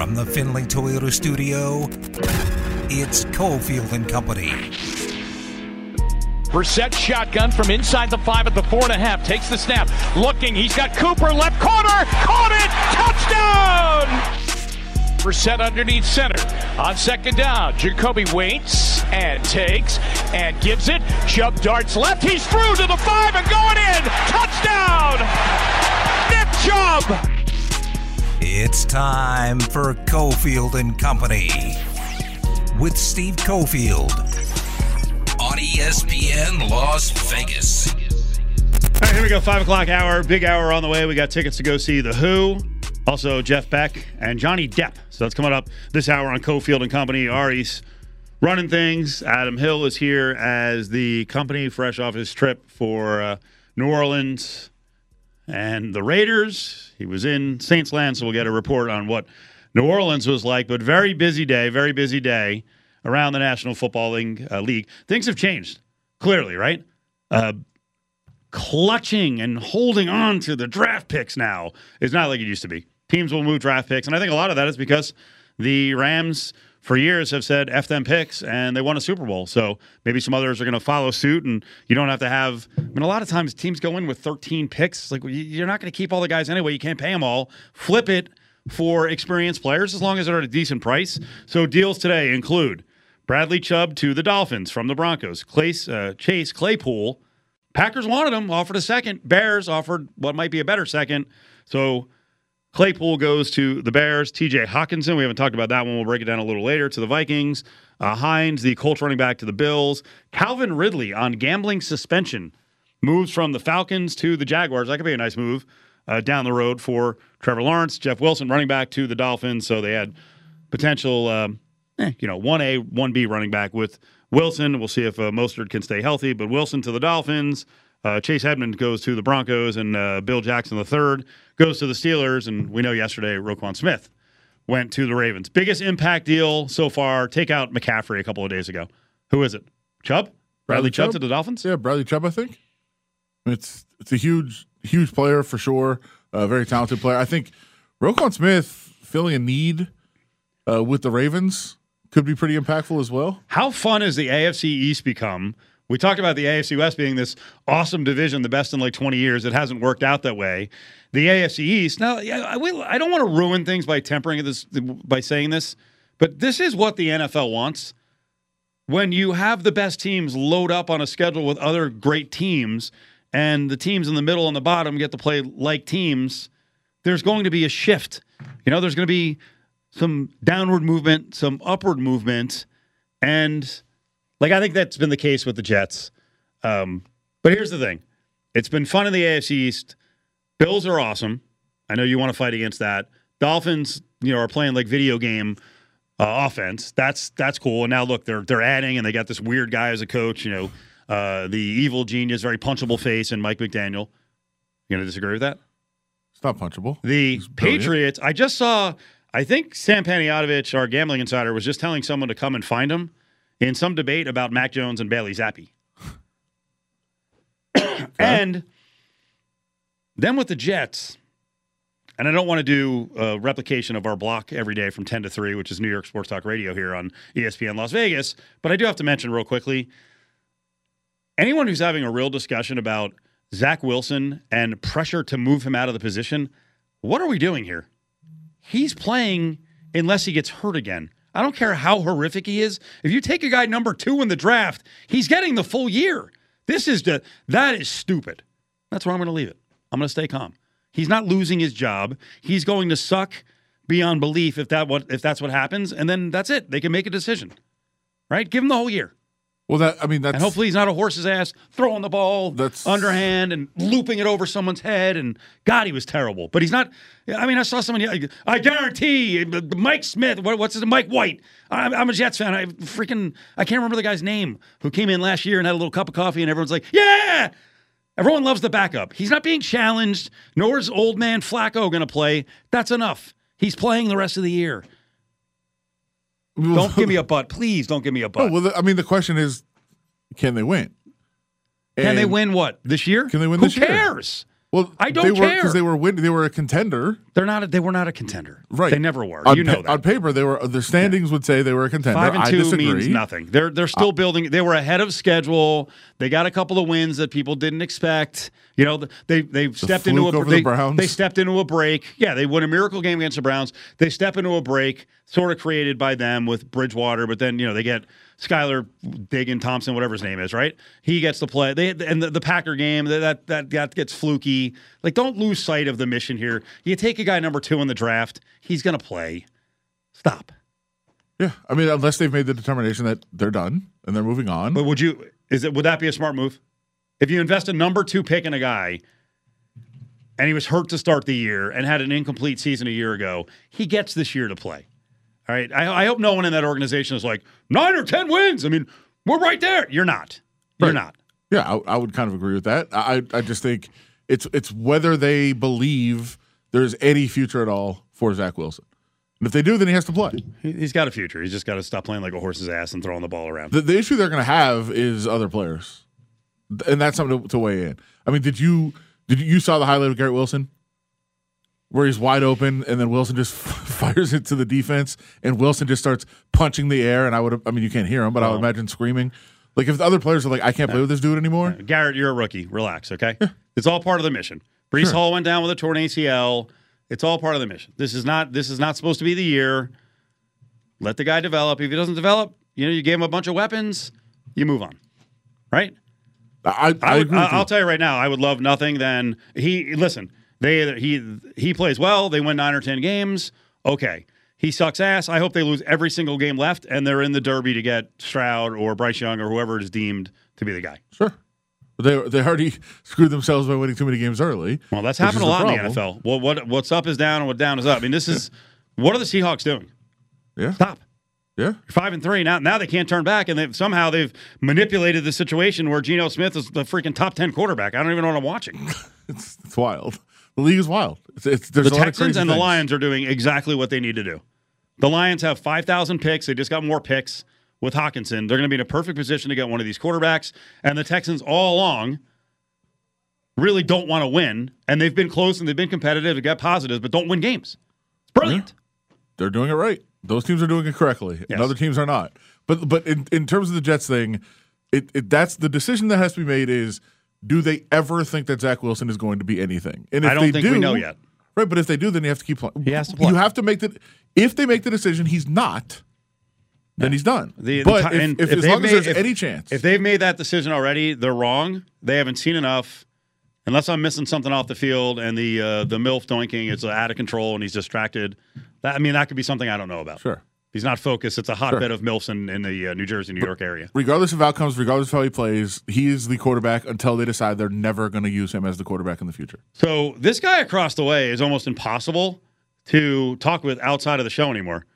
From the Finley Toyota studio, it's Cofield and Company. Brissett shotgun from inside the five at the four and a half. Takes the snap. Looking. He's got Cooper left corner. Caught it. Touchdown. Brissett underneath center. On second down. Jacoby waits and takes and gives it. Chubb darts left. He's through to the five and going in. Touchdown. Nick Chubb. It's time for Cofield and Company with Steve Cofield on ESPN Las Vegas. All right, here we go. Five o'clock hour, big hour on the way. We got tickets to go see The Who, also Jeff Beck and Johnny Depp. So that's coming up this hour on Cofield and Company. Ari's running things. Adam Hill is here as the company, fresh off his trip for uh, New Orleans and the Raiders. He was in Saints Land, so we'll get a report on what New Orleans was like. But very busy day, very busy day around the National Football League. Uh, League. Things have changed clearly, right? Uh, clutching and holding on to the draft picks now is not like it used to be. Teams will move draft picks, and I think a lot of that is because the Rams for years have said F them picks and they won a Super Bowl. So maybe some others are going to follow suit and you don't have to have. I mean, a lot of times teams go in with 13 picks. Like you- you're not going to keep all the guys anyway. You can't pay them all. Flip it for experienced players as long as they're at a decent price. So deals today include Bradley Chubb to the Dolphins from the Broncos, Clay, uh, Chase Claypool. Packers wanted him, offered a second. Bears offered what might be a better second. So Claypool goes to the Bears. TJ Hockenson, we haven't talked about that one. We'll break it down a little later to the Vikings. Uh, Hines, the Colts running back to the Bills. Calvin Ridley on gambling suspension moves from the Falcons to the Jaguars. That could be a nice move uh, down the road for Trevor Lawrence. Jeff Wilson running back to the Dolphins. So they had potential, um, eh, you know, 1A, 1B running back with Wilson. We'll see if uh, Mostert can stay healthy. But Wilson to the Dolphins. Uh, Chase Edmond goes to the Broncos, and uh, Bill Jackson III goes to the Steelers. And we know yesterday Roquan Smith went to the Ravens. Biggest impact deal so far. Take out McCaffrey a couple of days ago. Who is it? Chubb? Bradley, Bradley Chubb, Chubb? to the Dolphins? Yeah, Bradley Chubb, I think. It's it's a huge huge player for sure. A very talented player. I think Roquan Smith filling a need uh, with the Ravens could be pretty impactful as well. How fun has the AFC East become? We talked about the AFC West being this awesome division, the best in like 20 years. It hasn't worked out that way. The AFC East. Now, I, will, I don't want to ruin things by tempering this by saying this, but this is what the NFL wants. When you have the best teams load up on a schedule with other great teams, and the teams in the middle and the bottom get to play like teams, there's going to be a shift. You know, there's going to be some downward movement, some upward movement, and like I think that's been the case with the Jets. Um, but here's the thing: it's been fun in the AFC East. Bills are awesome. I know you want to fight against that. Dolphins, you know, are playing like video game uh, offense. That's that's cool. And now look, they're they're adding, and they got this weird guy as a coach. You know, uh, the evil genius, very punchable face, and Mike McDaniel. You gonna disagree with that? It's not punchable. The Patriots, I just saw, I think Sam Panayotovich, our gambling insider, was just telling someone to come and find him in some debate about Mac Jones and Bailey Zappe. and then with the Jets, and I don't want to do a replication of our block every day from 10 to 3, which is New York Sports Talk Radio here on ESPN Las Vegas, but I do have to mention real quickly anyone who's having a real discussion about Zach Wilson and pressure to move him out of the position, what are we doing here? He's playing unless he gets hurt again. I don't care how horrific he is. If you take a guy number two in the draft, he's getting the full year. This is the that is stupid. That's where I'm going to leave it. I'm going to stay calm. He's not losing his job. He's going to suck beyond belief if that what if that's what happens, and then that's it. They can make a decision, right? Give him the whole year. Well, that I mean that's And hopefully he's not a horse's ass throwing the ball That's- underhand and looping it over someone's head. And God, he was terrible. But he's not. I mean, I saw someone. I guarantee Mike Smith. What, what's his Mike White? I'm, I'm a Jets fan. I freaking I can't remember the guy's name who came in last year and had a little cup of coffee and everyone's like, yeah. Everyone loves the backup. He's not being challenged. Nor is old man Flacco going to play. That's enough. He's playing the rest of the year. Don't give me a butt, please. Don't give me a No, butt. well, the- I mean, the question is, can they win? Can they win what this year? Can they win Who this year? cares? Well, I don't they care. because they were win- they were a contender, They're not. A, they were not a contender. right? They never were. On, you know pa- that. on paper, they were. The standings would say they were a contender. Five and I two disagree. means nothing. They're they're still uh, building. They were ahead of schedule. They got a couple of wins that people didn't expect. You know, they they stepped into a they, the they stepped into a break. Yeah, they won a miracle game against the Browns. They step into a break, sort of created by them with Bridgewater, but then you know they get Skylar Diggin Thompson, whatever his name is, right? He gets to play. They and the, the Packer game that that that gets fluky. Like, don't lose sight of the mission here. You take a guy number two in the draft. He's going to play. Stop. Yeah, I mean, unless they've made the determination that they're done and they're moving on. But would you? Is it? Would that be a smart move? If you invest a number two pick in a guy, and he was hurt to start the year and had an incomplete season a year ago, he gets this year to play. All right. I, I hope no one in that organization is like nine or ten wins. I mean, we're right there. You're not. You're Right. not. Yeah, I, I would kind of agree with that. I I just think it's it's whether they believe there's any future at all for Zach Wilson. And if they do, then he has to play. He- He's got a future. He's just got to stop playing like a horse's ass and throwing the ball around. The, the issue they're going to have is other players, and that's something to, to weigh in. I mean, did you did you, you saw the highlight of Garrett Wilson where he's wide open and then Wilson just fires it to the defense and Wilson just starts punching the air and I would I mean you can't hear him, but I would uh-huh. imagine screaming. Like if the other players are like, I can't play with this dude anymore. Garrett, you're a rookie. Relax, okay? It's all part of the mission. Breece Sure. Hall went down with a torn ACL. It's all part of the mission. This is not this is not supposed to be the year. Let the guy develop. If he doesn't develop, you know, you gave him a bunch of weapons, you move on. Right? I, I, I would, I, you. will tell you right now, I would love nothing than he listen, they he he plays well, they win 9 or 10 games. Okay. He sucks ass. I hope they lose every single game left and they're in the derby to get Stroud or Bryce Young or whoever is deemed to be the guy. Sure. They they already screwed themselves by winning too many games early. Well, that's happened a lot in the NFL. Well, what what's up is down and what down is up. I mean, this is what are the Seahawks doing? Yeah. Stop. Yeah. Five and three now. Now they can't turn back, and they've somehow they've manipulated the situation where Geno Smith is the freaking top ten quarterback. I don't even know what I'm watching. It's, it's wild. The league is wild. It's, it's there's The a lot of Texans and the. Lions are doing exactly what they need to do. The Lions have five thousand picks. They just got more picks with Hockenson. They're going to be in a perfect position to get one of these quarterbacks. And the Texans all along really don't want to win, and they've been close and they've been competitive to get positives, but don't win games. It's brilliant. They're doing it right. Those teams are doing it correctly, Yes. and other teams are not. But but in, in terms of the Jets thing, it, it that's the decision that has to be made is do they ever think that Zach Wilson is going to be anything? And if I don't they think do, we know yet. Right, but if they do, then you have to keep playing. He has to play. You have to make the if they make the decision he's not, then he's done. The- but the ti- if, and if, if as they've long as there's if- any chance, If they've made that decision already, they're wrong. They haven't seen enough. Unless I'm missing something off the field and the uh, the milf doinking is out of control and he's distracted. That, I mean, that could be something I don't know about. sure. He's not focused. It's a hotbed of milfs in, in the uh, New Jersey, New York area. regardless of outcomes, regardless of how he plays, he is the quarterback until they decide they're never going to use him as the quarterback in the future. So this guy across the way is almost impossible to talk with outside of the show anymore.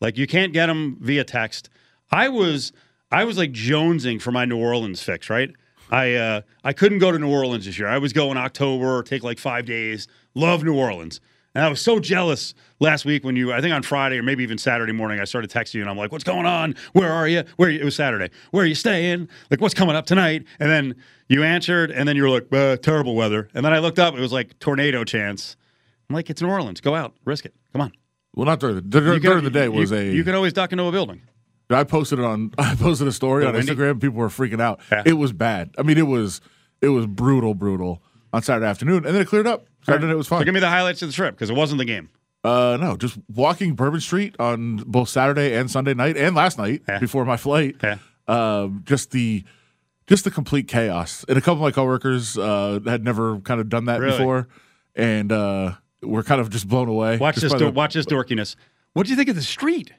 Like you can't get him via text. I was I was like jonesing for my New Orleans fix, right? I uh, I couldn't go to New Orleans this year. I was going October, take like five days. Love New Orleans. And I was so jealous last week when you, I think on Friday or maybe even Saturday morning, I started texting you and I'm like, what's going on? Where are you? Where are you? It was Saturday. Where are you staying? Like, what's coming up tonight? And then you answered and then you were like, uh, terrible weather. And then I looked up, it was like tornado chance. I'm like, it's New Orleans. Go out, risk it. Come on. Well, not during the, during, can- during the day you- was you, a. You can always duck into a building. I posted it on. I posted a story on windy? Instagram. People were freaking out. Yeah. It was bad. I mean, it was it was brutal, brutal on Saturday afternoon, and then it cleared up. Saturday night was So give me the highlights of the trip because it wasn't the game. Uh, no, just walking Bourbon Street on both Saturday and Sunday night, and last night Yeah. before my flight. Yeah. Um, just the just the complete chaos. And a couple of my coworkers uh, had never kind of done that Really? before, and uh, we're kind of just blown away. Watch this. dor- the watch this dorkiness. What do you think of the street?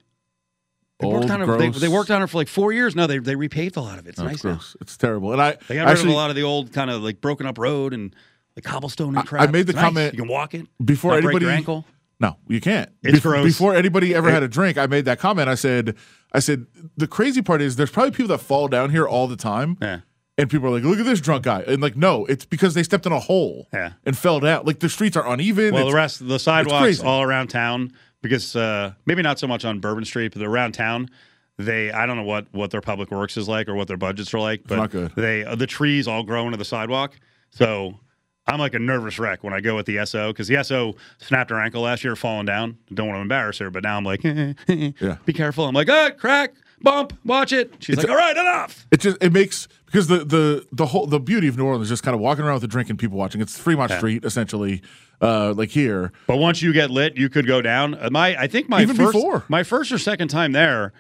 They old, worked on it. They, they worked on it for like four years. No, they they repaved a lot of it. It's Oh, nice it's now. It's terrible. And I They got rid actually of a lot of the old kind of like broken up road and the cobblestone I- and crap. I made the nice. comment You can walk it before not break anybody your ankle. No, you can't. It's Bef- gross. Before anybody ever had a drink, I made that comment. I said, I said, the crazy part is there's probably people that fall down here all the time. Yeah. And people are like, look at this drunk guy. And like, no, it's because they stepped in a hole Yeah. and fell down. Like the streets are uneven. Well, It's- the rest, the sidewalks all around town, because uh, maybe not so much on Bourbon Street, but around town, they I don't know what what their public works is like or what their budgets are like, but they uh, the trees all grow into the sidewalk. So I'm like a nervous wreck when I go with the SO because the SO snapped her ankle last year, falling down. Don't want to embarrass her, but now I'm like, Yeah. be careful. I'm like, ah, crack, bump, watch it. She's like, all right, enough. It just it makes because the the the whole the beauty of New Orleans is just kind of walking around with a drink and people watching. It's Fremont Street essentially, uh, like here. But once you get lit, you could go down. Uh, My, I think my Even first, before. my first or second time there,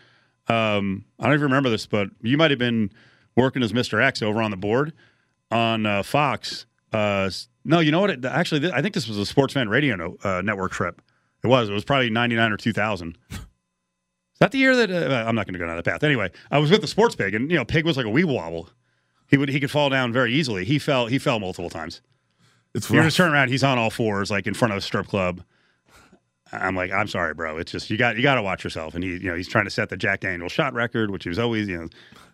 um, I don't even remember this, but you might have been working as Mr. X over on the board on uh, Fox. Uh, no, you know what? It, actually, th- I think this was a Sportsman Radio no, uh, Network trip. It was. It was probably '99 or 2000. Is that the year that uh, I'm not going to go down that path? Anyway, I was with the Sports Pig, and you know, Pig was like a wee wobble. He would he could fall down very easily. He fell he fell multiple times. It's You're rough. just turn around. He's on all fours, like in front of a strip club. I'm like, I'm sorry, bro. It's just you got you got to watch yourself. And he, you know, he's trying to set the Jack Daniel shot record, which he was always, you know,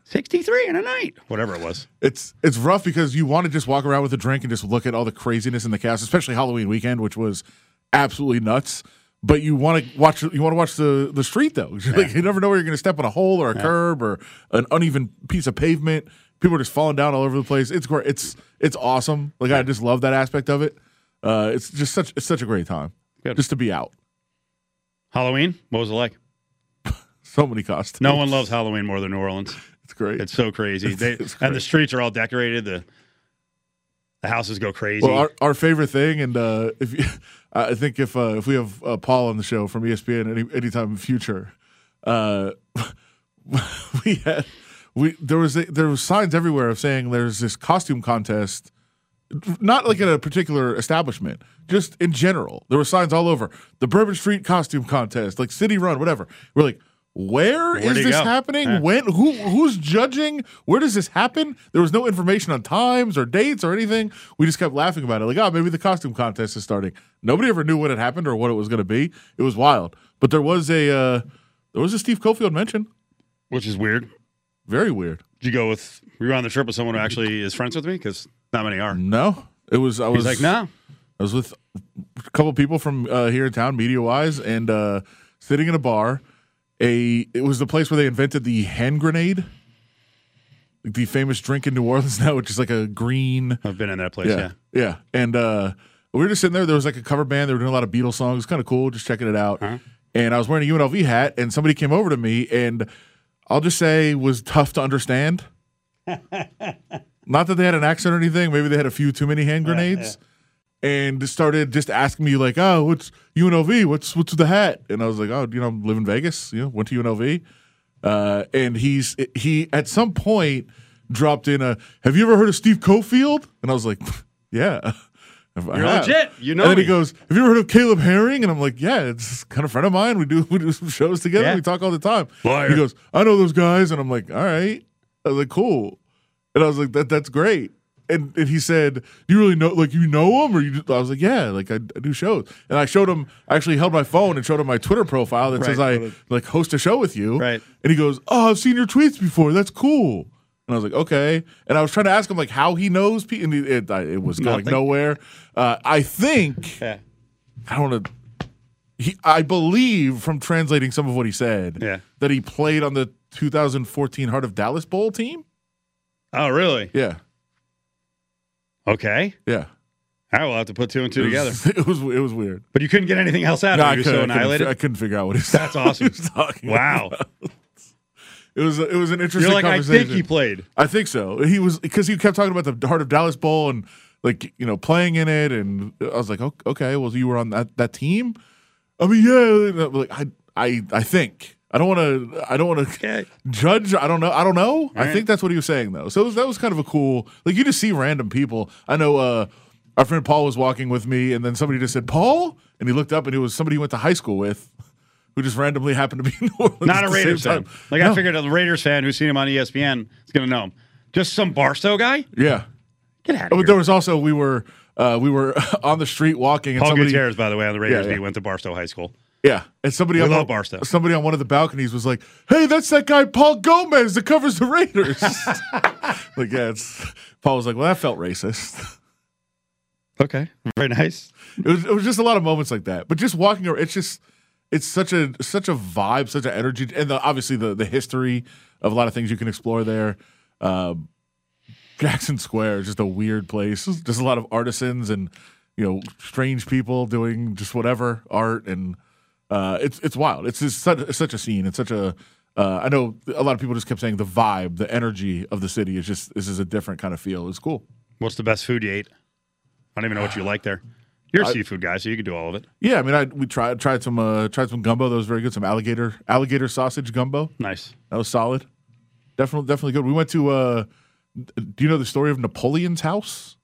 63 in a night, whatever it was. it's it's rough because you want to just walk around with a drink and just look at all the craziness in the cast, especially Halloween weekend, which was absolutely nuts. But you want to watch you want to watch the the street though. like you never know where you're going to step on a hole or a curb or an uneven piece of pavement. People are just falling down all over the place. It's great. It's it's awesome. Like I just love that aspect of it. Uh, it's just such it's such a great time Good. just to be out. Halloween, what was it like? So many costumes. No one loves Halloween more than New Orleans. It's great. It's so crazy. They, it's and the streets are all decorated. The the houses go crazy. Well, our, our favorite thing, and uh, if you, I think if uh, if we have uh, Paul on the show from ESPN any anytime in the future, uh, we had we there was a, there was signs everywhere of saying there's this costume contest, not like at a particular establishment, just in general. There were signs all over the Bourbon Street costume contest, like City Run, whatever. We're like. Where Where'd is this go? happening? When? Who? Who's judging? Where does this happen? There was no information on times or dates or anything. We just kept laughing about it, like, oh, maybe the costume contest is starting. Nobody ever knew when it happened or what it was going to be. It was wild, but there was a uh, there was a Steve Cofield mention. which is weird. Very weird. Did you go with? We were you on the trip with someone who actually is friends with me? Because not many are. No, it was. I was He's like, no. I was with a couple people from uh, here in town, media wise, and uh, sitting in a bar. A it was the place where they invented the hand grenade, the famous drink in New Orleans now, which is like a green. I've been in that place. Yeah, Yeah. yeah. And uh, we were just sitting there. There was like a cover band. They were doing a lot of Beatles songs. Kind of cool, just checking it out. Uh-huh. And I was wearing a UNLV hat, and somebody came over to me, and I'll just say was tough to understand. Not that they had an accent or anything. Maybe they had a few too many hand grenades. And started just asking me like, "Oh, what's UNLV? What's what's the hat?" And I was like, "Oh, you know, I live in Vegas. You know, went to UNLV." Uh, and he's he at some point dropped in a, "Have you ever heard of Steve Cofield?" And I was like, "Yeah." You're legit. You know And then he goes, "Have you ever heard of Caleb Herring?" And I'm like, "Yeah, it's kind of a friend of mine. We do we do some shows together. Yeah. We talk all the time." Liar. He goes, "I know those guys," and I'm like, "All right." I was like, "Cool," and I was like, "That that's great." And, and he said, "Do you really know? Like you know him?" Or you? Just, I was like, "Yeah, like I, I do shows." And I showed him. I actually held my phone and showed him my Twitter profile that says I like host a show with you. Right. And he goes, "Oh, I've seen your tweets before. That's cool." And I was like, "Okay." And I was trying to ask him like how he knows people, and it, it, it was going Nothing. nowhere. Uh, I think Yeah. I don't want to. He, I believe from translating some of what he said, Yeah. that he played on the 2014 Heart of Dallas Bowl team. Oh, really? Yeah, Okay. yeah. All right, we'll have to put two and two It together. it was it was weird. But you couldn't get anything else out No, of it. You were so I, couldn't, annihilated. I couldn't figure out what he was, That's awesome. was talking Wow. about. It was it was an interesting. You're like, I think he played. I think so. He was because he kept talking about the Heart of Dallas Bowl and like you know playing in it, and I was like, okay, well you were on that that team. I mean, yeah, like I I I think I don't want to I don't want to judge. I don't know. I don't know. I think that's what he was saying though. So was, that was kind of a cool. Like you just see random people. I know. uh our friend Paul was walking with me, and then somebody just said Paul, and he looked up, and it was somebody he went to high school with, who just randomly happened to be in New Orleans. Not a the Raiders same fan. time. Like I figured a Raiders fan who's seen him on ESPN is going to know him. Just some Barstow guy? Yeah. Get out of But here. there was also we were uh, we were on the street walking and Paul somebody Gutierrez, by the way, on the Raiders Yeah, yeah. beat, went to Barstow High School. Yeah and somebody We on love one- Barstow. somebody on one of the balconies was like hey that's that guy Paul Gomez that covers the Raiders like yeah it's Paul was like well that felt racist Okay. Very nice. it was it was just a lot of moments like that but just walking around it's just it's such a such a vibe such an energy and the, obviously the the history of a lot of things you can explore there um, Jackson Square is just a weird place. Just a lot of artisans and you know strange people doing just whatever art, and uh, it's it's wild. It's just such, it's such a scene. It's such a uh, I know a lot of people just kept saying the vibe, the energy of the city is just this is a different kind of feel. It's cool. What's the best food you ate? I don't even know what you like there. You're a I- seafood guy, so you can do all of it. Yeah, I mean, I we tried tried some uh, tried some gumbo that was very good. Some alligator alligator sausage gumbo Nice. that was solid. Definitely definitely good. We went to. Uh, do you know the story of Napoleon's house?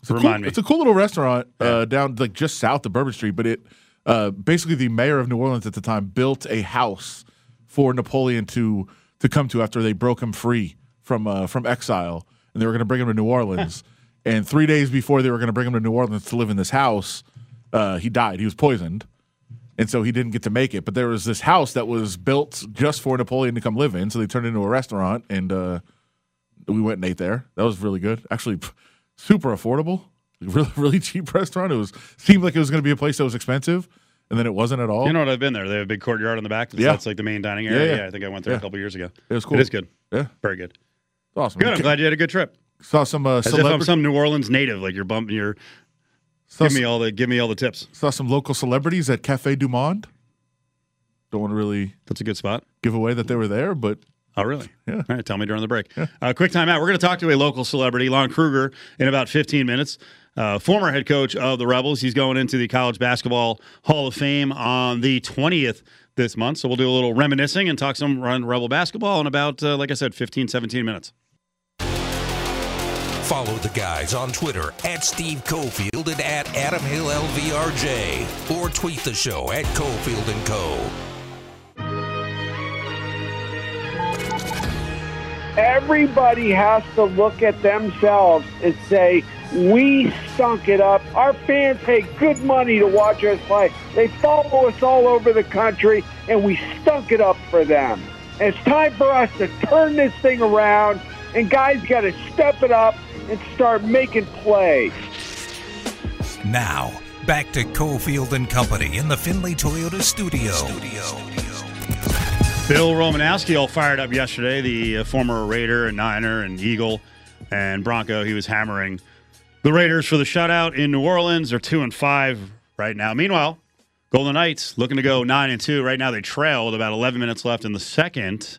It's a Remind cool, me. It's a cool little restaurant uh, down like just south of Bourbon Street, but it uh, basically the mayor of New Orleans at the time built a house for Napoleon to to come to after they broke him free from uh, from exile, and they were going to bring him to New Orleans. and three days before they were going to bring him to New Orleans to live in this house, uh, he died. He was poisoned, and so he didn't get to make it. But there was this house that was built just for Napoleon to come live in, so they turned it into a restaurant, and uh, we went and ate there. That was really good. Actually, super affordable. Really, really cheap restaurant. It was seemed like it was going to be a place that was expensive, and then it wasn't at all. You know what I've been there? They have a big courtyard in the back. Yeah. That's like the main dining area. Yeah, Yeah, yeah. I think I went there a couple years ago. it was cool. It is good. Yeah, Very good. awesome. Good. I'm glad you had a good trip. Saw some uh, As if I'm some New Orleans native, like you're bumping your. Saw, Give me all the give me all the tips. saw some local celebrities at Cafe Du Monde. Don't want to really That's a good spot. give away that they were there, but Oh, really? Yeah. All right. Tell me during the break. Uh, quick time out. We're going to talk to a local celebrity, Lon Kruger, in about 15 minutes. Uh, former head coach of the Rebels. He's going into the College Basketball Hall of Fame on the 20th this month. So we'll do a little reminiscing and talk some run Rebel basketball in about, uh, like I said, 15, 17 minutes. Follow the guys on Twitter at Steve Cofield and at Adam Hill LVRJ. Or tweet the show at Cofield and Co. everybody has to look at themselves and say, we stunk it up. Our fans pay good money to watch us play. They follow us all over the country, and we stunk it up for them. It's time for us to turn this thing around, and guys got to step it up and start making plays. Now, back to Cofield and Company in the Finley Toyota studio. Bill Romanowski all fired up yesterday, the uh, former Raider and Niner and Eagle and Bronco. He was hammering the Raiders for the shutout in New Orleans. They're two and five right now. Meanwhile, Golden Knights looking to go nine and two. Right now they trail with about 11 minutes left in the second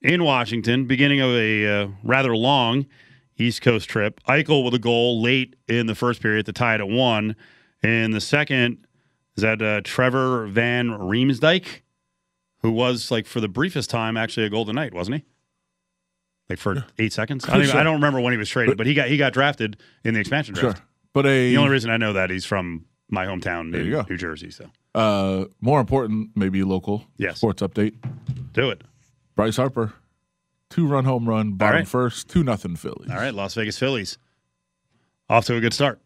in Washington, beginning of a uh, rather long East Coast trip. Eichel with a goal late in the first period to tie it at one. In the second, is that uh, Trevor Van Riemsdyk, who was like for the briefest time actually a Golden Knight, wasn't he? Like for eight seconds. I don't, even- Sure. I don't remember when he was traded, but he got he got drafted in the expansion draft. sure. But a The only reason I know that he's from my hometown, There in you go. New Jersey. So uh, more important, maybe local Yes. sports update. do it. Bryce Harper, two run home run, bottom right. first, two nothing Phillies. All right, Las Vegas Phillies off to a good start.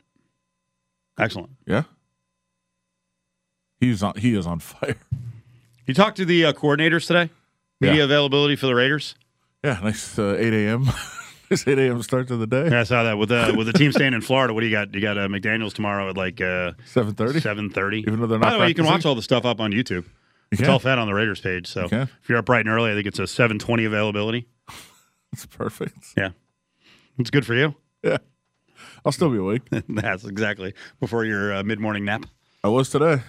Excellent. Yeah, he's on. He is on fire. You talked to the uh, coordinators today. Media Yeah. availability for the Raiders. Yeah, nice uh, eight a.m. This eight a.m. start to the day. Yeah, I saw that with uh, with the team staying in Florida. What do you got? You got uh, McDaniels tomorrow at like uh, Seven thirty. seven thirty. Even though they're By not the way, you can watch all the stuff up on YouTube. You It's can. all fed on the Raiders page. So You if you're up bright and early, I think it's a seven twenty availability. It's perfect. Yeah, it's good for you. Yeah, I'll still be awake. That's exactly before your uh, mid morning nap. I was today.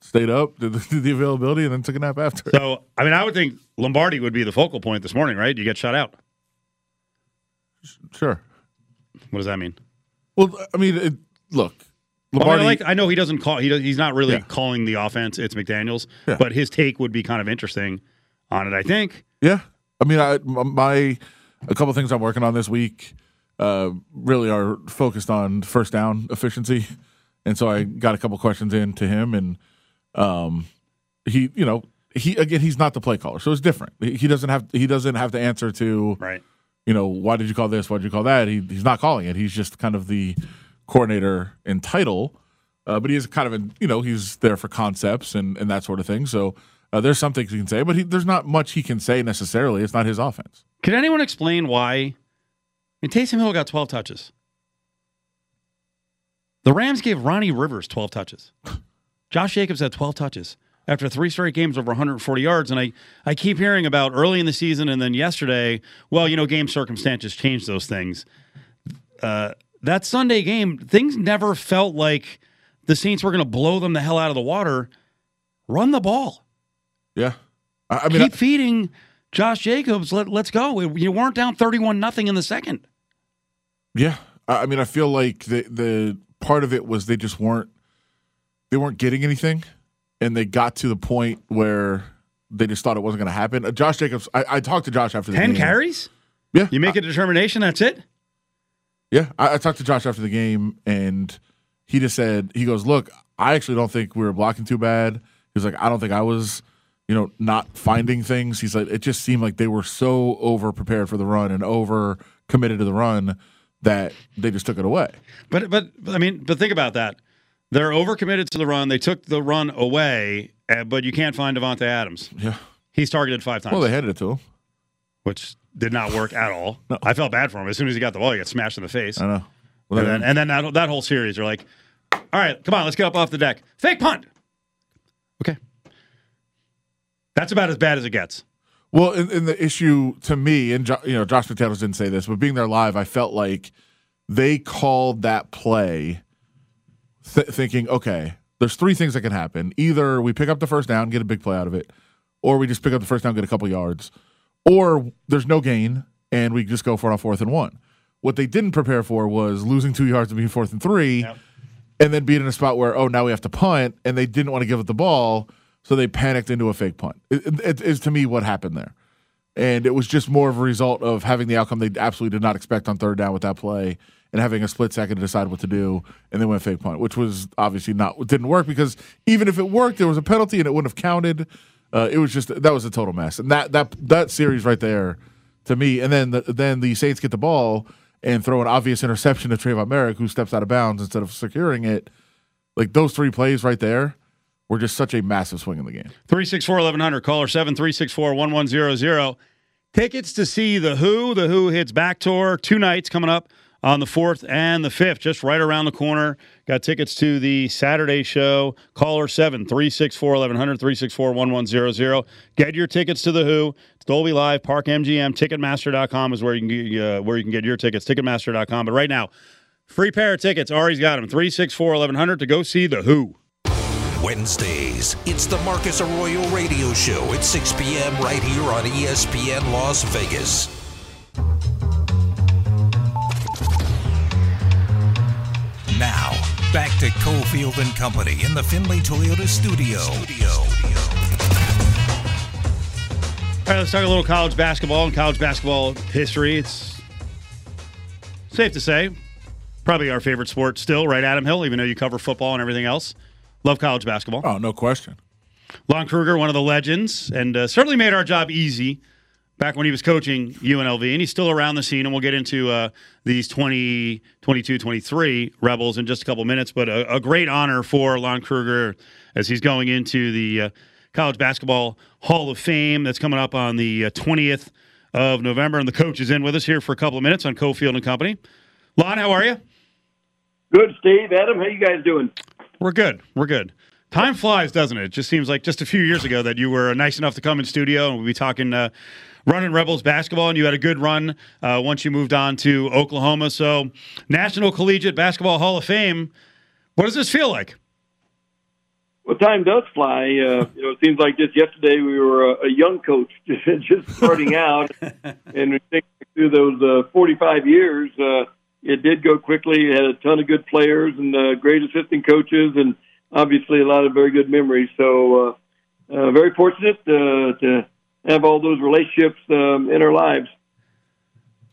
Stayed up, did the, did the availability, and then took a nap after. So I mean, I would think Lombardi would be the focal point this morning, right? You get shut out. Sure. What does that mean? Well, I mean, it, look, Lombardi. mean, I like, I know he doesn't call. He does, he's not really Yeah. calling the offense. It's McDaniels, Yeah. but his take would be kind of interesting on it. I think. Yeah, I mean, I my a couple things I'm working on this week uh, really are focused on first down efficiency, and so I got a couple questions in to him, and um, he, you know, he again, he's not the play caller, so it's different. He he doesn't have he doesn't have to answer to Right. you know why did you call this, why did you call that. He he's not calling it. He's just kind of the coordinator in title. Uh, but he is kind of, in, you know, he's there for concepts and, and that sort of thing. So uh, there's some things he can say, but he, there's not much he can say necessarily. It's not his offense. Can anyone explain why? I mean, Taysom Hill got 12 touches. The Rams gave Ronnie Rivers 12 touches. Josh Jacobs had 12 touches. after three straight games over 140 yards. And I, I keep hearing about early in the season and then yesterday, well, you know, game circumstances change those things. Uh, that Sunday game, things never felt like the Saints were going to blow them the hell out of the water. Run the ball. Yeah. I, I mean, keep feeding Josh Jacobs. Let, let's go. You weren't down 31 nothing in the second. Yeah. I, I mean, I feel like the, the part of it was they just weren't they weren't getting anything, and they got to the point where they just thought it wasn't going to happen. Uh, Josh Jacobs, I, I, talked to Josh after the ten game. carries. Yeah, you make a determination. That's it. Yeah, I, I talked to Josh after the game, and he just said he goes, "Look, I actually don't think we were blocking too bad." He's like, "I don't think I was." You know, not finding things. He's like, it just seemed like they were so over prepared for the run and over committed to the run that they just took it away. But but I mean, but think about that. They're overcommitted to the run. They took the run away, uh, but you can't find Davante Adams. Yeah, he's targeted five times. Well, they headed it to him, which did not work at all. No. I felt bad for him. As soon as he got the ball, he got smashed in the face. I know. Well, and then, and then that, that whole series, they're like, "All right, come on, let's get up off the deck. Fake punt." Okay, that's about as bad as it gets. Well, and, and the issue to me, and you know, Josh McDaniels didn't say this, but being there live, I felt like they called that play th- thinking, okay, there's three things that can happen. Either we pick up the first down, get a big play out of it, or we just pick up the first down, get a couple yards, or there's no gain and we just go for it on fourth and one. What they didn't prepare for was losing two yards and being fourth and three, Yep. and then being in a spot where oh now we have to punt, and they didn't want to give it the ball, so they panicked into a fake punt. It, it, it is to me what happened there, and it was just more of a result of having the outcome they absolutely did not expect on third down with that play, and having a split second to decide what to do, and then went fake punt, which was obviously not didn't work because even if it worked, there was a penalty and it wouldn't have counted. Uh, it was just that was a total mess, and that that that series right there to me, and then the, then the Saints get the ball and throw an obvious interception to Tre'von Moehrig, who steps out of bounds instead of securing it. Like those three plays right there were just such a massive swing in the game. 364 1100, caller 7364 1100. Tickets to see The Who. The Who hits back tour two nights coming up on the 4th and the 5th, just right around the corner. Got tickets to the Saturday show. Caller 7 364 1100, 364 1100. Get your tickets to The Who. It's Dolby Live, Park MGM, Ticketmaster.com is where you can get, uh, where you can get your tickets, Ticketmaster.com. But right now, free pair of tickets. Ari's got them. 364 1100 to go see The Who. Wednesdays, it's the Marcus Arroyo Radio Show at 6 p.m. right here on ESPN Las Vegas. Back to Cofield and Company in the Finley Toyota studio. All right, let's talk a little college basketball and college basketball history. It's safe to say, probably our favorite sport still, right, Adam Hill, even though you cover football and everything else. Love college basketball. Oh, no question. Lon Kruger, one of the legends, and uh, certainly made our job easy back when he was coaching UNLV, and he's still around the scene. And we'll get into uh, these 20, 22, 23 Rebels in just a couple minutes. But a, a great honor for Lon Kruger as he's going into the uh, College Basketball Hall of Fame that's coming up on the uh, 20th of November. And the coach is in with us here for a couple of minutes on Cofield and Company. Lon, how are you? Good, Steve. Adam, how you guys doing? We're good. We're good. Time flies, doesn't it? It just seems like just a few years ago that you were nice enough to come in studio and we'll be talking uh, running Rebels basketball, and you had a good run uh, once you moved on to Oklahoma. So, National Collegiate Basketball Hall of Fame. What does this feel like? Well, time does fly. Uh, you know, it seems like just yesterday we were a, a young coach just, starting out, and we think through those uh, 45 years, uh, it did go quickly. It had a ton of good players and uh, great assistant coaches, and obviously a lot of very good memories. So, uh, uh, very fortunate uh, to have all those relationships um, in our lives.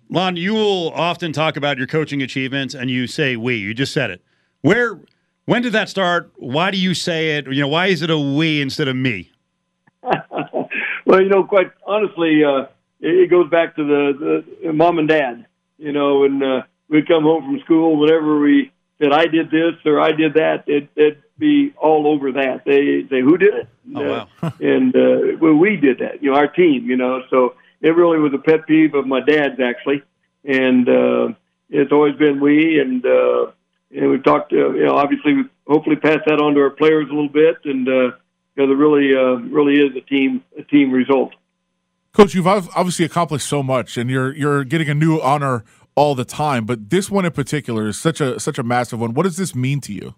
Lon, you will often talk about your coaching achievements, and you say "we." You just said it. Where, when did that start? Why do you say it? You know, why is it a "we" instead of "me"? well, you know, quite honestly, uh, it, it goes back to the, the mom and dad. You know, and uh, we'd come home from school whenever we said I did this or I did that, it, it'd be all over that. They say who did it, Oh, wow. and uh, well, we did that. You know, our team. You know, so it really was a pet peeve of my dad's actually, and uh, it's always been we. And uh, and we talked. Uh, you know, obviously, we hopefully pass that on to our players a little bit, and uh, because it really uh, really is a team a team result. Coach, you've obviously accomplished so much, and you're you're getting a new honor all the time. But this one in particular is such a such a massive one. What does this mean to you?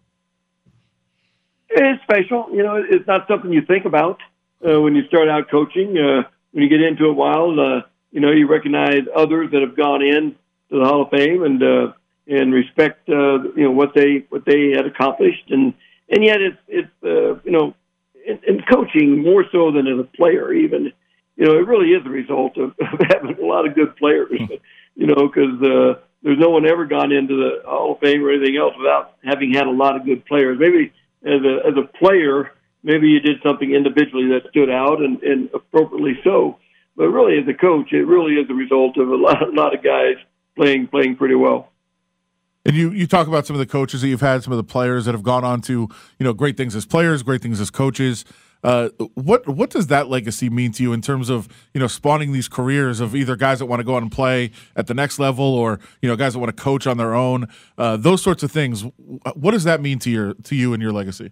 It's special. You know, it's not something you think about uh, when you start out coaching. Uh, when you get into it a while, uh, you know, you recognize others that have gone in to the Hall of Fame and uh, and respect uh, you know what they what they had accomplished, and and yet it's it's uh, you know in, in coaching more so than as a player even. You know, it really is a result of, of having a lot of good players. you know, because uh, there's no one ever gone into the Hall of Fame or anything else without having had a lot of good players. Maybe as a as a player, maybe you did something individually that stood out and, and appropriately so. But really, as a coach, it really is a result of a lot, a lot of guys playing playing pretty well. And you, you talk about some of the coaches that you've had, some of the players that have gone on to you know great things as players, great things as coaches. Uh, what what does that legacy mean to you in terms of you know spawning these careers of either guys that want to go out and play at the next level or you know guys that want to coach on their own, uh, those sorts of things. What does that mean to your to you and your legacy?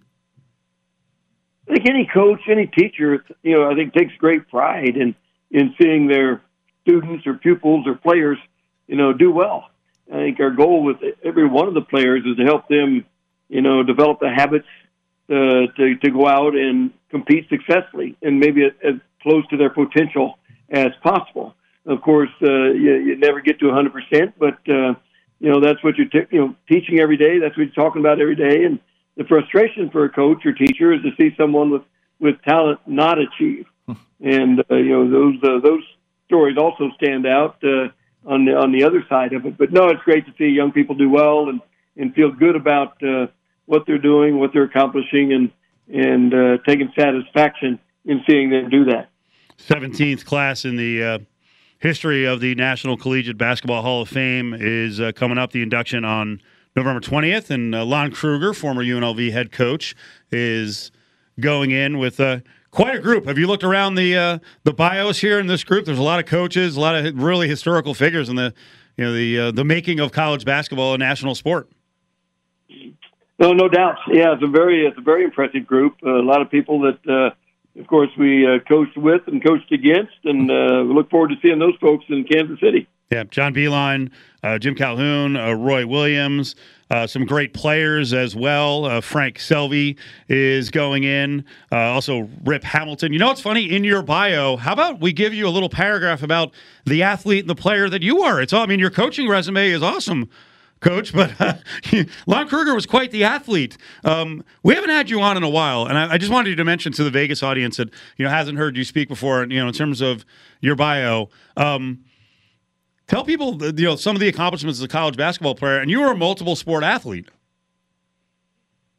I think any coach, any teacher, you know, I think takes great pride in in seeing their students or pupils or players, you know, do well. I think our goal with every one of the players is to help them, you know, develop the habits uh, to to go out and compete successfully and maybe as, close to their potential as possible. Of course, uh, you, you never get to 100%, but uh, you know that's what you're t- you know teaching every day. That's what you're talking about every day, and the frustration for a coach or teacher is to see someone with with talent not achieve. and uh, you know those uh, those stories also stand out uh, on the on the other side of it. But no, it's great to see young people do well and and feel good about uh, what they're doing, what they're accomplishing, and and uh, taking satisfaction in seeing them do that. Seventeenth class in the. Uh history of the National Collegiate Basketball Hall of Fame is uh, coming up. The induction on November 20th, and uh, Lon Kruger, former UNLV head coach, is going in with quite a group. Have you looked around the uh, the bios here in this group? There's a lot of coaches, a lot of really historical figures in the you know the uh, the making of college basketball a national sport. No, no doubt. Yeah, it's a very it's a very impressive group. a lot of people that, uh, of course, we uh, coached with and coached against, and uh, we look forward to seeing those folks in Kansas City. Yeah, John Beilein, uh, Jim Calhoun, uh, Roy Williams, uh, some great players as well. Uh, Frank Selvy is going in. Uh, also, Rip Hamilton. You know what's funny? In your bio, how about we give you a little paragraph about the athlete and the player that you are? It's all, I mean, your coaching resume is awesome. Coach, but uh, Lon Kruger was quite the athlete. Um, we haven't had you on in a while, and I, I, just wanted to mention to the Vegas audience that you know hasn't heard you speak before. You know, in terms of your bio, um, Tell people, you know, some of the accomplishments as a college basketball player, and you were a multiple sport athlete.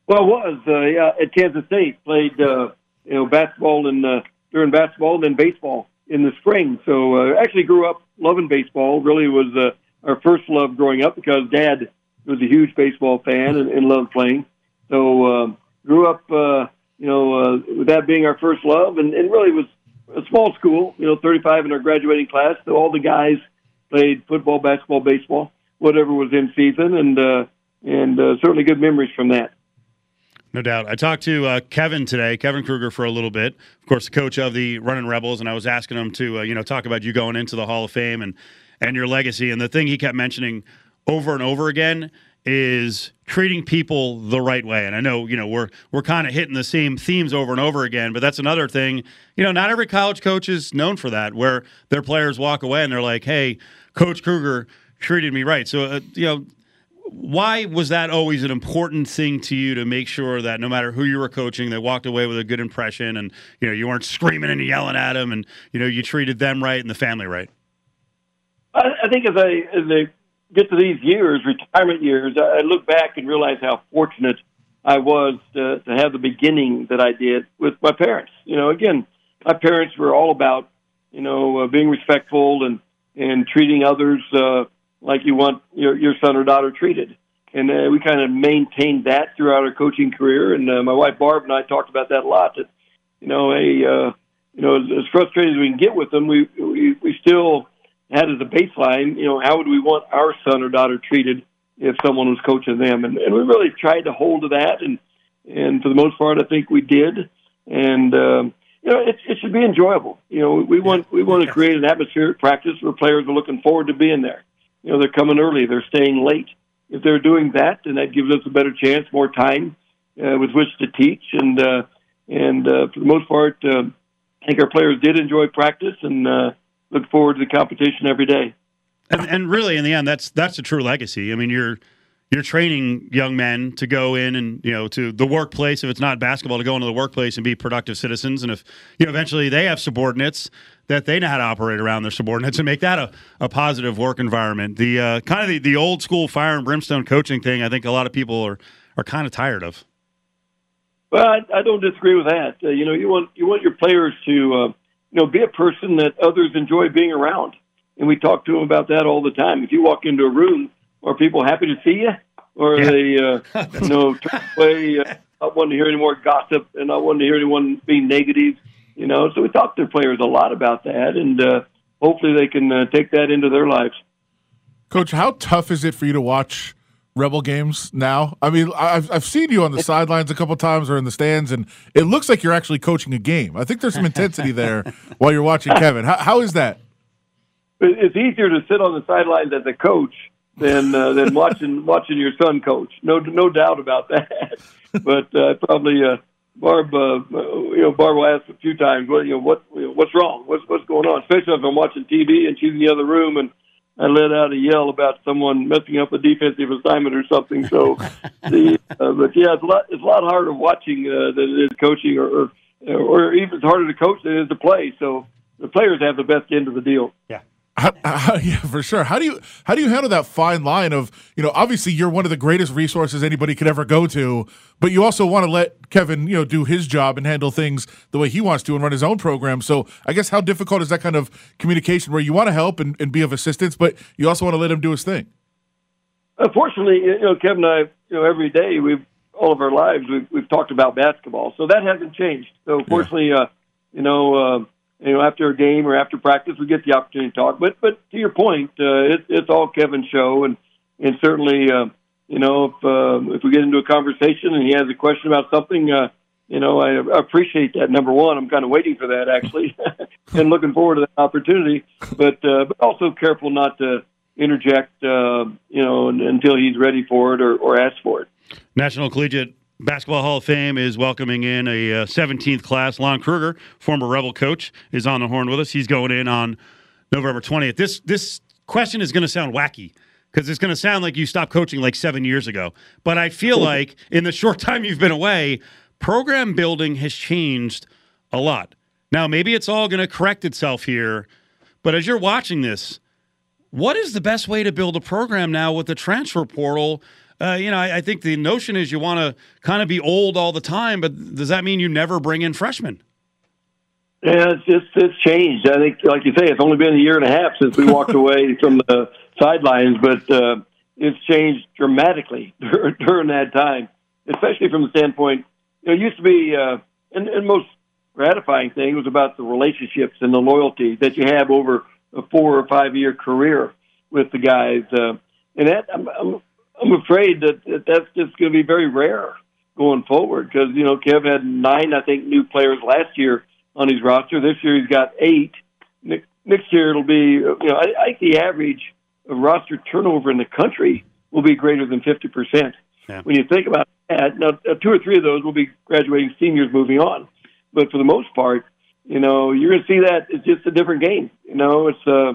Well, I was uh, at Kansas State. Played uh, you know basketball and uh, during basketball, and then baseball in the spring. So uh, actually grew up loving baseball. Really was uh, our first love growing up because Dad was a huge baseball fan and, and loved playing. So uh, grew up, uh, you know, uh, with that being our first love, and, and really was a small school. You know, 35 in our graduating class. So all the guys played football, basketball, baseball, whatever was in season, and uh, and uh, certainly good memories from that. No doubt. I talked to uh, Kevin today, Kevin Kruger, for a little bit. Of course, the coach of the Running Rebels, and I was asking him to, uh, you know, talk about you going into the Hall of Fame and and your legacy. And the thing he kept mentioning over and over again is treating people the right way. And I know, you know, we're we're kind of hitting the same themes over and over again, but that's another thing. You know, not every college coach is known for that, where their players walk away and they're like, "Hey, Coach Kruger treated me right." So, uh, you know, why was that always an important thing to you to make sure that no matter who you were coaching, they walked away with a good impression, and you know, you weren't screaming and yelling at them, and you know, you treated them right and the family right. I, I think as I as I get to these years, retirement years, I look back and realize how fortunate I was to, to have the beginning that I did with my parents. You know, again, my parents were all about, you know, uh, being respectful and, and treating others uh, like you want your, your son or daughter treated. And uh, we kind of maintained that throughout our coaching career. And uh, my wife Barb and I talked about that a lot. That, you know, a, uh, you know, as, as frustrated as we can get with them, we, we, we still had as a baseline, you know, how would we want our son or daughter treated if someone was coaching them? And, and we really tried to hold to that, and and for the most part, I think we did. and um, you know it, it should be enjoyable. You know, we want we want to create an atmosphere at practice where players are looking forward to being there. You know, they're coming early, they're staying late. If they're doing that, then that gives us a better chance, more time uh, with which to teach, and uh, and uh, for the most part, uh, I think our players did enjoy practice and uh, look forward to the competition every day. And, and really, in the end, that's that's a true legacy. I mean, you're you're training young men to go in and you know to the workplace. If it's not basketball to go into the workplace and be productive citizens. And if you know eventually they have subordinates that they know how to operate around their subordinates and make that a, a positive work environment. The uh, kind of the, the old school fire and brimstone coaching thing i think a lot of people are are kind of tired of. Well i, I don't disagree with that. Uh, you know you want you want your players to uh, you know be a person that others enjoy being around and we talk to them about that all the time if you walk into a room are people happy to see you, or are Yeah. they, uh, you know, turn away, uh, not wanting to hear any more gossip and not wanting to hear anyone being negative? You know, so we talk to players a lot about that, and uh, hopefully they can uh, take that into their lives. Coach, how tough is it for you to watch Rebel games now? I mean, I've I've seen you on the sidelines a couple times or in the stands, and it looks like you're actually coaching a game. I think there's some intensity there while you're watching Kevin. How, how is that? It's easier to sit on the sidelines as a coach than uh, than watching watching your son coach. No, no doubt about that. But uh, probably uh, Barb, uh, you know, Barb will ask a few times, "What, you know, what, you know, what's wrong? What's what's going on?" Especially if I'm watching TV and she's in the other room and I let out a yell about someone messing up a defensive assignment or something. So, the uh, but yeah, it's a lot it's a lot harder watching uh, than it is coaching, or, or or even it's harder to coach than it is to play. So the players have the best end of the deal. How, how, yeah, for sure. How do you how do you handle that fine line of you know obviously you're one of the greatest resources anybody could ever go to, but you also want to let Kevin you know do his job and handle things the way he wants to and run his own program. So I guess how difficult is that kind of communication where you want to help and, and be of assistance, but you also want to let him do his thing. Unfortunately, you know, Kevin and I, you know, every day we've all of our lives we've we've talked about basketball, so that hasn't changed. So fortunately, uh, you know, uh, you know, after a game or after practice, we get the opportunity to talk. But but to your point, uh, it, it's all Kevin's show, and and certainly, uh, you know, if uh, if we get into a conversation and he has a question about something. Uh, you know, I appreciate that. Number one, I'm kind of waiting for that actually, and looking forward to that opportunity. But uh, but also careful not to interject, uh, you know, until he's ready for it or, or ask for it. National Collegiate Basketball Hall of Fame is welcoming in a uh, 17th class. Lon Kruger, former Rebel coach, is on the horn with us. He's going in on November 20th. This this question is going to sound wacky because it's going to sound like you stopped coaching like seven years ago. But I feel like in the short time you've been away, program building has changed a lot. Now maybe it's all going to correct itself here, but as you're watching this, what is the best way to build a program now with the transfer portal? Uh, you know, I, I think the notion is you want to kind of be old all the time, but does that mean you never bring in freshmen? Yeah, it's just it's changed. I think, like you say, it's only been a year and a half since we walked away from the sidelines, but uh, it's changed dramatically during that time, especially from the standpoint. You know, it used to be, uh, and, and most gratifying thing was about the relationships and the loyalty that you have over a four or five year career with the guys, uh, and that I'm, I'm I'm afraid that, that that's just going to be very rare going forward because you know Kev had nine, I think, new players last year on his roster. This year he's got eight. Ne- Next year it'll be, you know, I, I think the average of roster turnover in the country will be greater than fifty percent. Yeah. When you think about that, now uh, two or three of those will be graduating seniors moving on, but for the most part, you know, you're going to see that it's just a different game. You know, it's uh,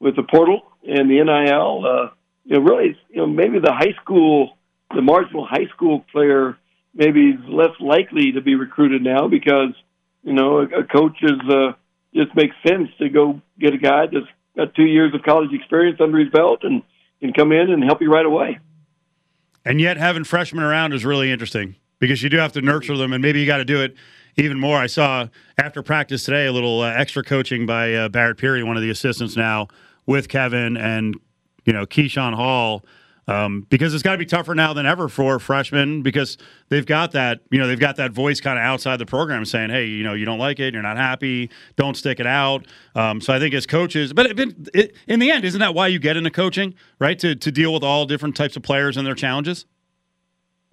with the portal and the NIL. Uh, you know, really, you know, maybe the high school, the marginal high school player, maybe is less likely to be recruited now because you know a, a coach is uh, just makes sense to go get a guy that's got two years of college experience under his belt and can come in and help you right away. And yet, having freshmen around is really interesting because you do have to nurture them, and maybe you got to do it even more. I saw after practice today a little uh, extra coaching by uh, Barret Peery, one of the assistants now, with Kevin and you know Keyshawn Hall. Um, because it's got to be tougher now than ever for freshmen because they've got that you know they've got that voice kind of outside the program saying hey you know you don't like it you're not happy don't stick it out um, so I think as coaches but it, it, in the end isn't that why you get into coaching right to to deal with all different types of players and their challenges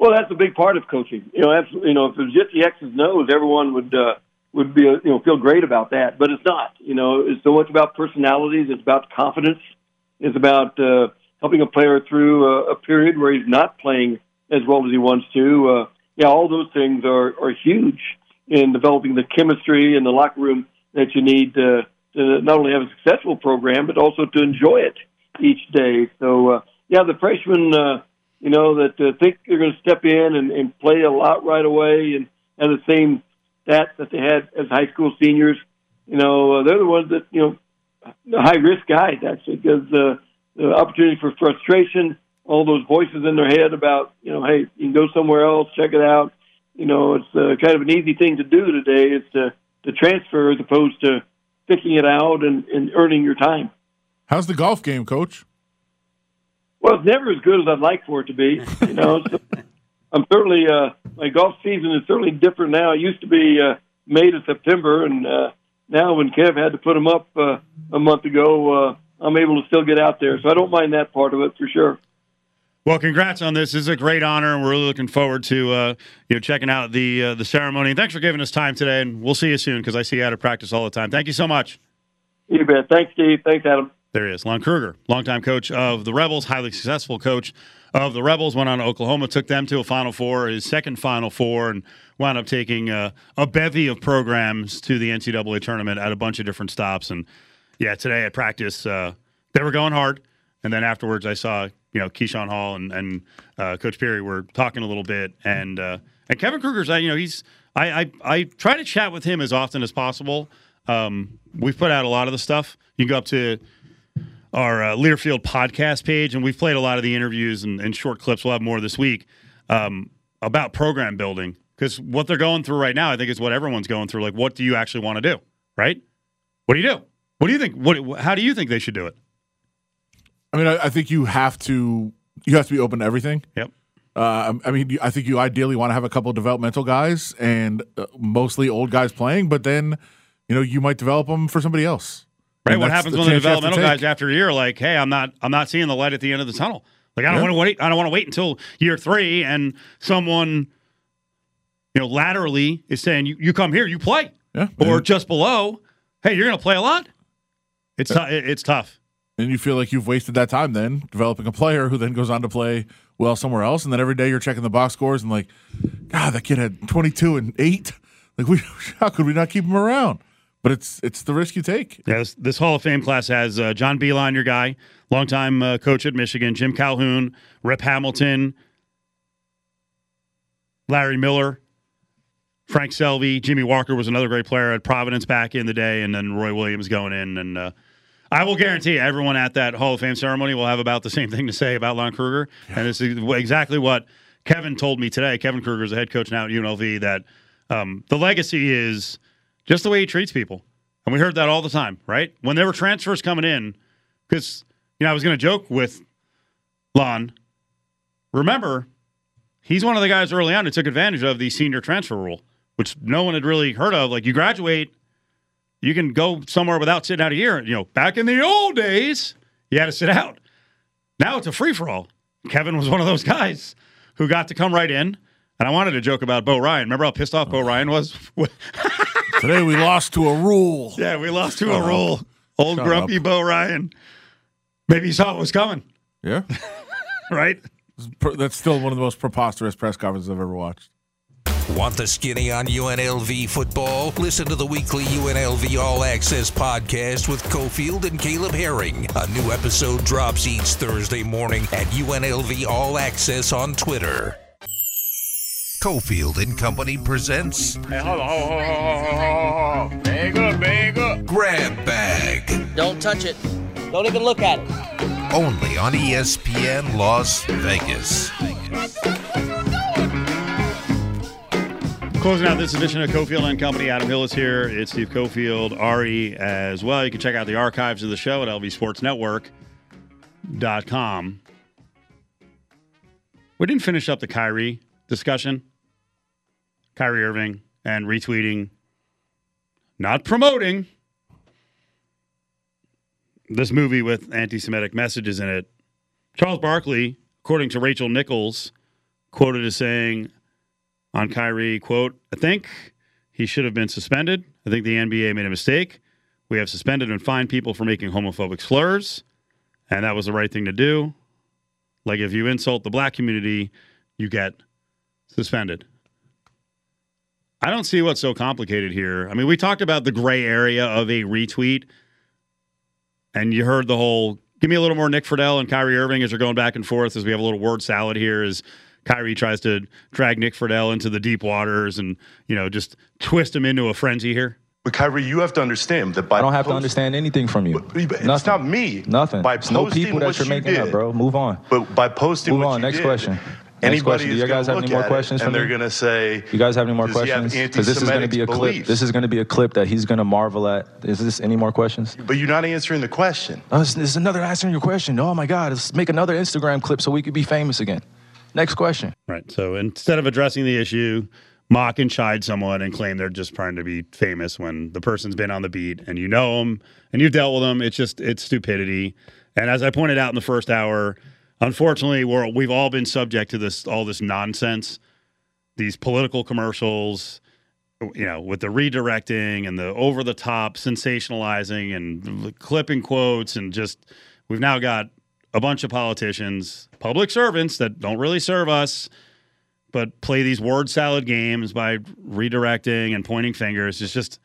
Well, that's a big part of coaching. You know, absolutely. You know, if it was just the X's O's, everyone would uh, would be uh, you know feel great about that. But it's not. You know, it's so much about personalities. It's about confidence. It's about uh, helping a player through a, a period where he's not playing as well as he wants to. Uh, yeah, all those things are are huge in developing the chemistry in the locker room that you need to, to not only have a successful program but also to enjoy it each day. So uh, yeah, the freshmen, uh, you know, that uh, think they're going to step in and, and play a lot right away and have the same stats that they had as high school seniors. You know, uh, they're the ones that you know, high risk guys actually, because uh, the opportunity for frustration, all those voices in their head about you know, hey, you can go somewhere else, check it out. You know, it's uh, kind of an easy thing to do today. Is to to transfer as opposed to picking it out and, and earning your time. How's the golf game, Coach? Well, it's never as good as I'd like for it to be. You know, so I'm certainly uh, my golf season is certainly different now. It used to be uh, May to September, and uh, now when Kev had to put them up uh, a month ago, uh, I'm able to still get out there. So I don't mind that part of it for sure. Well, congrats on this. This is a great honor, and we're really looking forward to uh, you know checking out the uh, the ceremony. And thanks for giving us time today. And we'll see you soon because I see you out of practice all the time. Thank you so much. You bet. Thanks, Steve. Thanks, Adam. There he is, Lon Kruger, longtime coach of the Rebels, highly successful coach of the Rebels. Went on to Oklahoma, took them to a Final Four, his second Final Four, and wound up taking uh, a bevy of programs to the NCAA tournament at a bunch of different stops. And yeah, today at practice, uh, they were going hard. And then afterwards, I saw you know Keyshawn Hall and, and uh, Coach Peery were talking a little bit, and uh, and Kevin Kruger's you know he's I, I I try to chat with him as often as possible. Um, we've put out a lot of the stuff. You can go up to our uh, Learfield podcast page, and we've played a lot of the interviews and, and short clips. We'll have more this week um, about program building because what they're going through right now, I think, is what everyone's going through. Like, what do you actually want to do? Right? What do you do? What do you think? What? How do you think they should do it? I mean, I, I think you have to you have to be open to everything. Yep. Uh, I mean, I think you ideally want to have a couple of developmental guys and uh, mostly old guys playing, but then you know you might develop them for somebody else. Right. And What happens when the chance you have to developmental guys after a year are like, hey, I'm not I'm not seeing the light at the end of the tunnel. Like I don't Yeah. want to wait. I don't want to wait until year three and someone, you know, laterally is saying you, you come here, you play, Yeah, or and, just below, hey, you're going to play a lot. It's uh, tou- it- it's tough. and you feel like you've wasted that time then developing a player who then goes on to play well somewhere else, and then every day you're checking the box scores and like, God, that kid had 22 and eight. Like, we how could we not keep him around? But it's it's the risk you take. Yeah, this, this Hall of Fame class has uh, John Beilein, your guy, longtime uh, coach at Michigan, Jim Calhoun, Rip Hamilton, Larry Miller, Frank Selvy, Jimmy Walker was another great player at Providence back in the day, and then Roy Williams going in. And uh, I will guarantee everyone at that Hall of Fame ceremony will have about the same thing to say about Lon Kruger. And this is exactly what Kevin told me today. Kevin Kruger is the head coach now at UNLV. That um, the legacy is just the way he treats people. And we heard that all the time, right? When there were transfers coming in, because you know I was going to joke with Lon. Remember, he's one of the guys early on who took advantage of the senior transfer rule, which no one had really heard of. Like you graduate, you can go somewhere without sitting out a year. You know, back in the old days, you had to sit out. Now it's a free for all. Kevin was one of those guys who got to come right in. And I wanted to joke about Bo Ryan. Remember how pissed off Bo oh. Ryan was? Today we lost to a rule. yeah, we lost to Shut a up. rule. Old Shut grumpy up. Bo Ryan. Maybe he saw it was coming, Yeah, right? that's still one of the most preposterous press conferences I've ever watched. Want the skinny on UNLV football? Listen to the weekly UNLV All Access podcast with Cofield and Caleb Herring. A new episode drops each Thursday morning at UNLV All Access on Twitter. Cofield and Company presents Hey, hold on, hold on, hold on, hold on, hold on. Bag up, bag up. Grab Bag, Don't touch it. Don't even look at it. only on ESPN Las Vegas. Closing out this edition of Cofield and Company, Adam Hill is here. It's Steve Cofield, Ari as well. You can check out the archives of the show at lvsportsnetwork.com. We didn't finish up the Kyrie discussion. Kyrie Irving and retweeting, not promoting this movie with anti Semitic messages in it. Charles Barkley, according to Rachel Nichols, quoted as saying on Kyrie, quote, I think he should have been suspended. I think the NBA made a mistake. We have suspended and fined people for making homophobic slurs, and that was the right thing to do. Like if you insult the black community, you get suspended. I don't see what's so complicated here. I mean, we talked about the gray area of a retweet, and you heard the whole give me a little more Nick Friedell and Kyrie Irving as they're going back and forth as we have a little word salad here as Kyrie tries to drag Nick Friedell into the deep waters and, you know, just twist him into a frenzy here. But Kyrie, you have to understand that by I don't have to understand anything from you. But- but It's Nothing. not me. Nothing. By It's no posting people that what you're you making did, up, bro. Move on. But by posting Move what on. you Next did, question. Next Anybody question. Do you guys have any more at it, questions for And they're going to say, You guys have any more Does he have questions? Because this is going to be a anti-Semitic clip. beliefs? This is going to be a clip that he's going to marvel at. Is this any more questions? But you're not answering the question. Oh, this, this is another answering your question. Oh my God, let's make another Instagram clip so we could be famous again. Next question. Right. So instead of addressing the issue, mock and chide someone and claim they're just trying to be famous when the person's been on the beat and you know them and you've dealt with them, it's just it's stupidity. And as I pointed out in the first hour, unfortunately, we're we've all been subject to this all this nonsense, these political commercials, you know, with the redirecting and the over the top sensationalizing and clipping quotes and just we've now got a bunch of politicians, public servants that don't really serve us, but play these word salad games by redirecting and pointing fingers. It's just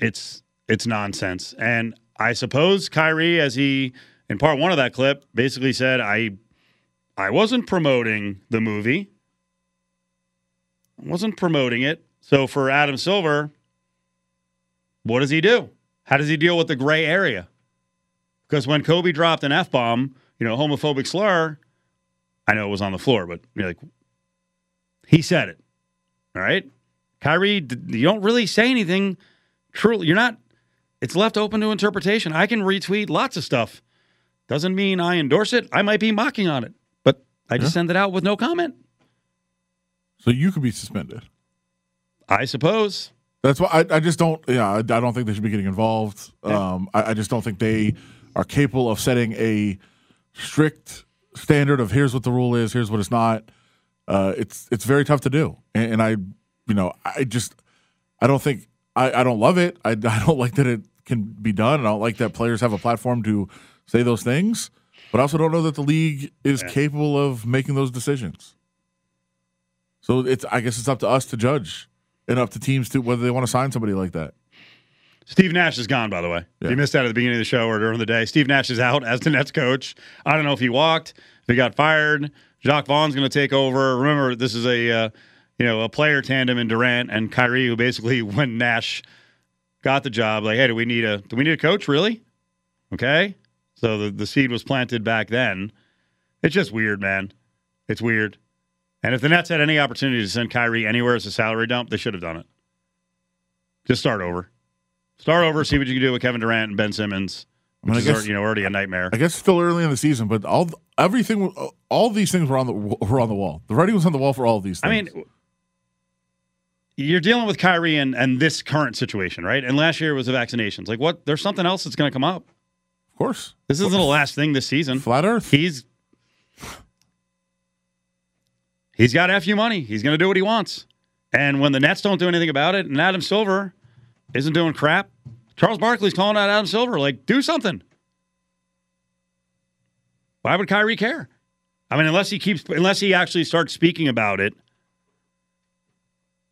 it's it's nonsense. And I suppose Kyrie, as he in part one of that clip, basically said, I I wasn't promoting the movie. I wasn't promoting it. So for Adam Silver, what does he do? How does he deal with the gray area? Because when Kobe dropped an F bomb, you know, homophobic slur, I know it was on the floor, but you're like, he said it. All right. Kyrie, you don't really say anything. Truly, you're not, it's left open to interpretation. I can retweet lots of stuff. Doesn't mean I endorse it. I might be mocking on it, I just send it out with no comment. So you could be suspended. I suppose. That's why I, I just don't. Yeah, I, I don't think they should be getting involved. Um, I, I just don't think they are capable of setting a strict standard of here's what the rule is, here's what it's not. Uh, it's it's very tough to do, and, and I, you know, I just I don't think I, I don't love it. I, I don't like that it can be done. I don't like that players have a platform to say those things, but I also don't know that the league is capable of making those decisions. So it's I guess it's up to us to judge and up to teams to whether they want to sign somebody like that. Steve Nash is gone, by the way. Yeah. You missed that at the beginning of the show or during the day. Steve Nash is out as the Nets coach. I don't know if he walked, if he got fired. Jacque Vaughn's going to take over. Remember, this is a uh, you know a player tandem in Durant and Kyrie, who basically when Nash got the job, like, hey, do we need a do we need a coach really? Okay, so the the seed was planted back then. It's just weird, man. It's weird. And if the Nets had any opportunity to send Kyrie anywhere as a salary dump, they should have done it. Just start over. Start over, see what you can do with Kevin Durant and Ben Simmons, which I is guess- already, you know already a nightmare. I guess it's still early in the season, but all everything, all these things were on the were on the wall. The writing was on the wall for all of these. I Things. mean, you're dealing with Kyrie and, and this current situation, right? And last year was the vaccinations. Like, what? There's something else that's going to come up. Of course, This isn't the last thing this season. flat Earth. He's he's got fu money. He's going to do what he wants. And when the Nets don't do anything about it, and Adam Silver isn't doing crap, Charles Barkley's calling out Adam Silver like, do something. Why would Kyrie care? I mean, unless he keeps, unless he actually starts speaking about it,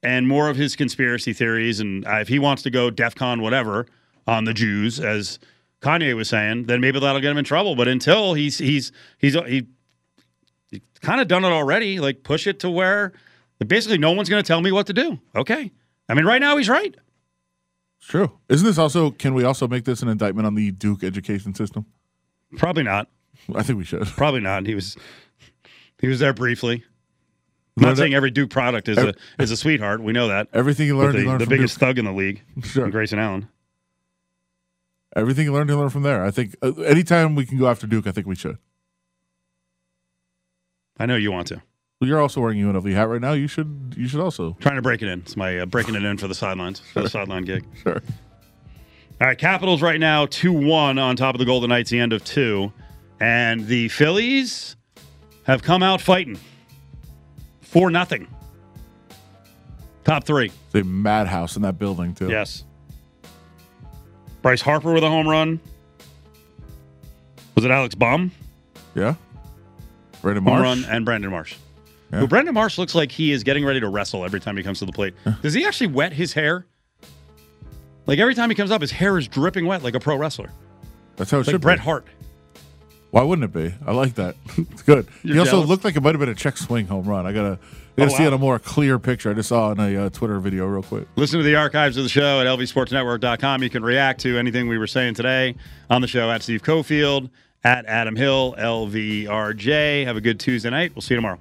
and more of his conspiracy theories, and uh, if he wants to go DefCon whatever on the Jews, as Kanye was saying, then maybe that'll get him in trouble. But until he's he's he's he, he kind of done it already. Like push it to where basically no one's going to tell me what to do. Okay, I mean, right now he's right. It's true. Isn't this also? Can we also make this an indictment on the Duke education system? Probably not. I think we should. Probably not. He was he was there briefly. I'm not saying every Duke product is a is a sweetheart. We know that. Everything you learned, the, you learned the biggest Duke. thug in the league, Sure. Grayson Allen. Everything you learned, you learn from there. I think uh, anytime we can go after Duke, I think we should. I know you want to. Well, you're also wearing a UNLV hat right now. You should. You should also. Trying to break it in. It's my uh, breaking it in for the sidelines for the sideline gig. Sure. All right, Capitals right now 2 1 on top of the Golden Knights, the end of two. And the Phillies have come out fighting. for nothing. Top three. It's a madhouse in that building too. Yes. Bryce Harper with a home run. Was it Alec Bohm? Yeah. Brandon Marsh. Home run and Brandon Marsh. Yeah. Who Brandon Marsh looks like he is getting ready to wrestle every time he comes to the plate. Does he actually wet his hair? Like every time he comes up, his hair is dripping wet like a pro wrestler. That's how it like should Bret be. Hart. Why wouldn't it be? I like that. it's good. You're he also jealous? looked like it might have been a check swing home run. I gotta, I gotta Oh, wow. a more clear picture. I just saw in a uh, Twitter video real quick. Listen to the archives of the show at lvsportsnetwork.com. You can react to anything we were saying today on the show at Steve Cofield, at Adam Hill, LVRJ. Have a good Tuesday night. We'll see you tomorrow.